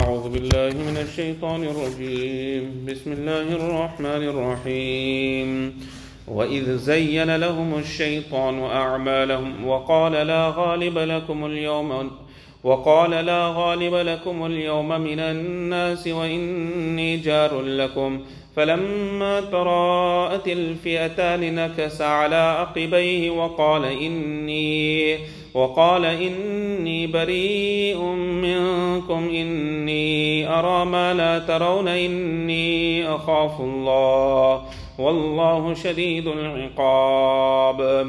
أعوذ بالله من الشيطان الرجيم. بسم الله الرحمن الرحيم. وإذ زين لهم الشيطان أعمالهم وقال لا غالب لكم اليوم وقال لا غالب لكم اليوم من الناس وإني جار لكم. فلما تراءت الفئتان نكس على عقبيه وقال إني وقال إني بريء منكم إني أرى ما لا ترون إني أخاف الله والله شديد العقاب.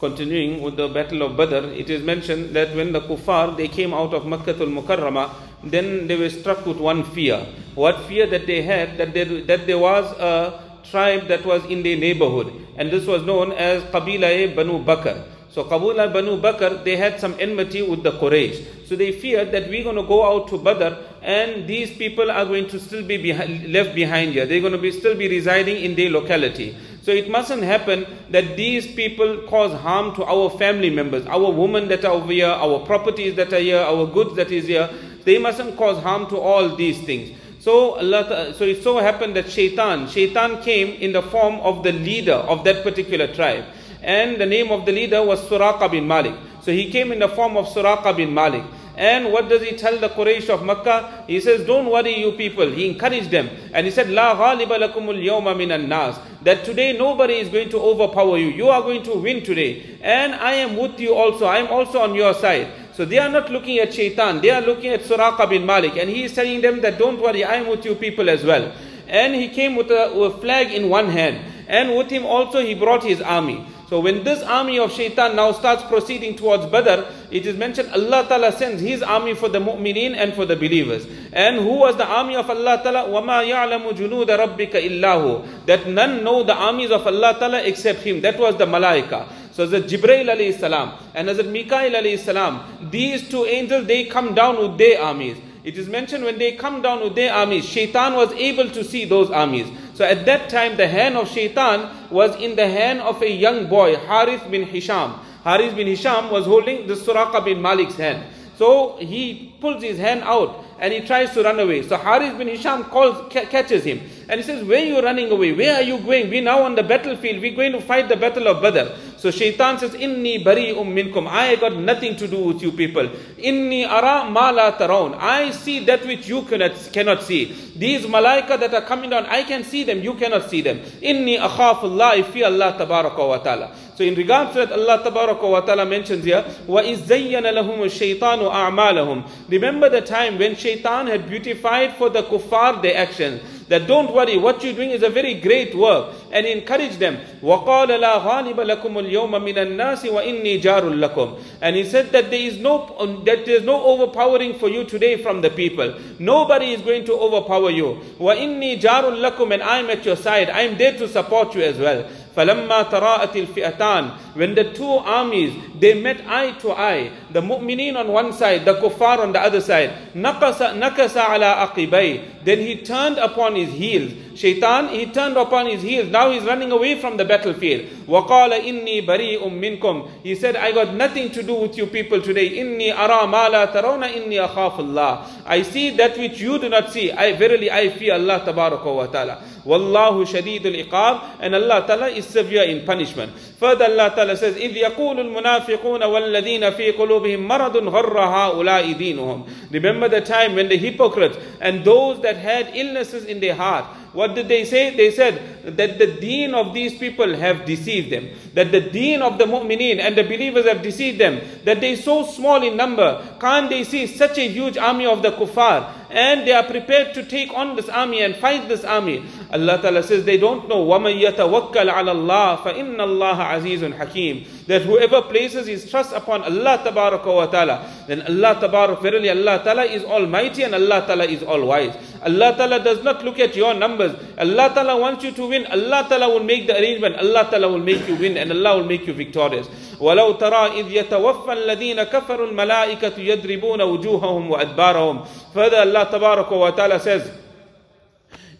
Continuing with the battle of Badr, it is mentioned that when the kuffar they came out of Makkah al-Mukarramah, then they were struck with one fear. What fear that they had? That there, that there was a tribe that was in their neighborhood, and this was known as Qabila Banu Bakr. So Qabila Banu Bakr, they had some enmity with the Quraysh. So they feared that we're going to go out to Badr and these people are going to still be behind, left behind here. They're going to be still be residing in their locality. So it mustn't happen that these people cause harm to our family members, our women that are over here, our properties that are here, our goods that is here. They mustn't cause harm to all these things. So Allah, so it so happened that Shaitan, Shaitan came in the form of the leader of that particular tribe. And the name of the leader was Suraqa bin Malik. So he came in the form of Suraqa bin Malik. And what does he tell the Quraysh of Makkah? He says, Don't worry, you people. He encouraged them. And he said, La ghaliba lakumul yawma minan nas. That today nobody is going to overpower you. You are going to win today. And I am with you also. I am also on your side. So they are not looking at Shaitan. They are looking at Suraqa bin Malik. And he is telling them that don't worry, I am with you people as well. And he came with a, with a flag in one hand. And with him also he brought his army. So when this army of shaitan now starts proceeding towards Badr, it is mentioned Allah Ta'ala sends His army for the mu'mineen and for the believers. And who was the army of Allah Ta'ala? وَمَا يَعْلَمُ جُنُودَ رَبِّكَ إِلَّهُ That none know the armies of Allah Ta'ala except Him. That was the malaika. So Hazrat Jibreel alayhi salam and Hazrat Mikael alayhi salam, these two angels, they come down with their armies. It is mentioned when they come down with their armies, shaitan was able to see those armies. So at that time, the hand of shaitan was in the hand of a young boy, Harith bin Hisham. Harith bin Hisham was holding the Suraqa bin Malik's hand. So he pulls his hand out and he tries to run away. So Harith bin Hisham calls, ca- catches him. And he says, Where are you running away? Where are you going? We're now on the battlefield. We're going to fight the battle of Badr. So Shaitan says, Inni bari um minkum. I got nothing to do with you people. Inni ara ma la taraun. I see that which you cannot, cannot see. These malaika that are coming down, I can see them, you cannot see them. Inni akhafullah, I fear Allah tabaraka wa ta'ala. So in regards to that, Allah tabaraka wa ta'ala mentions here, وَإِذْ زَيَّنَ لَهُمُ الشَّيْطَانُ أَعْمَالَهُم Remember the time when shaitan had beautified for the kuffar their actions that don't worry, what you're doing is a very great work. And encourage them. وَقَالَ لَا غَالِبَ لَكُمُ الْيَوْمَ مِنَ النَّاسِ وَإِنِّي جَارٌ لَكُمْ And he said that there is no that there is no overpowering for you today from the people. Nobody is going to overpower you. وَإِنِّي جَارٌ لَكُمْ And I'm at your side. I'm there to support you as well. فلما تراءت الفئتان when the two armies they met eye to eye the mu'minin on one side the kuffar on the other side nakasa nakasa ala aqibay. Then he turned upon his heels. Shaitan he turned upon his heels. Now he's running away from the battlefield. Waqala inni bari'um minkum. He said i got nothing to do with you people today. Inni ara ma la tarawna inni akhafullah i see that which you do not see. I verily i fear allah tabaraka wa taala. Wallahu shadidul iqab. And allah taala is severe in punishment. Further Allah Ta'ala says, إِذْ يَقُولُ الْمُنَافِقُونَ وَالَّذِينَ فِي قُلُوبِهِمْ مَرَضٌ غَرَّ هَؤُلَاءِ دِينُهُم Remember the time when the hypocrites and those that had illnesses in their heart, what did they say? They said that the deen of these people have deceived them. That the deen of the mu'mineen and the believers have deceived them. That they are so small in number. Can't they see such a huge army of the kuffar? And they are prepared to take on this army and fight this army. Allah Ta'ala says they don't know. وَمَن يَتَوَكَّلْ عَلَى اللَّهِ فَإِنَّ اللَّهَ عَزِيزٌ حَكِيمٌ That whoever places his trust upon Allah Tabaraka wa Ta'ala, then Allah Tabarak, verily Allah Ta'ala is almighty and Allah Ta'ala is all wise. Allah Ta'ala does not look at your numbers. Allah Ta'ala wants you to win. Allah Ta'ala will make the arrangement. Allah Ta'ala will make you win and Allah will make you victorious. ولو ترى إذ يتوفى الذين كفروا الملائكة يضربون وجوههم وأدبارهم Further Allah Tabaraka wa Ta'ala says,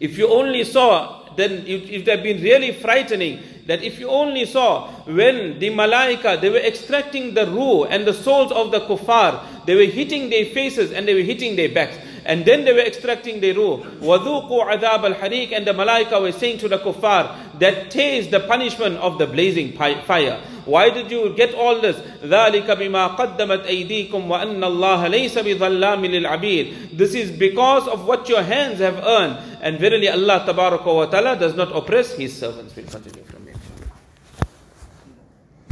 if you only saw, then if they have been really frightening, that if you only saw when the malaika, they were extracting the ruh and the souls of the kuffar, they were hitting their faces and they were hitting their backs. And then they were extracting their ruh. وَذُوقُوا عَذَابَ الْحَرِيقِ And the malaika were saying to the kuffar that taste the punishment of the blazing fire. Why did you get all this? ذَلِكَ بِمَا قَدَّمَتْ أَيْدِيكُمْ وَأَنَّ اللَّهَ لَيْسَ بِظَلَّامٍ لِلْعَبِيدِ This is because of what your hands have earned. And verily Allah wa ta'ala does not oppress His servants. We'll continue from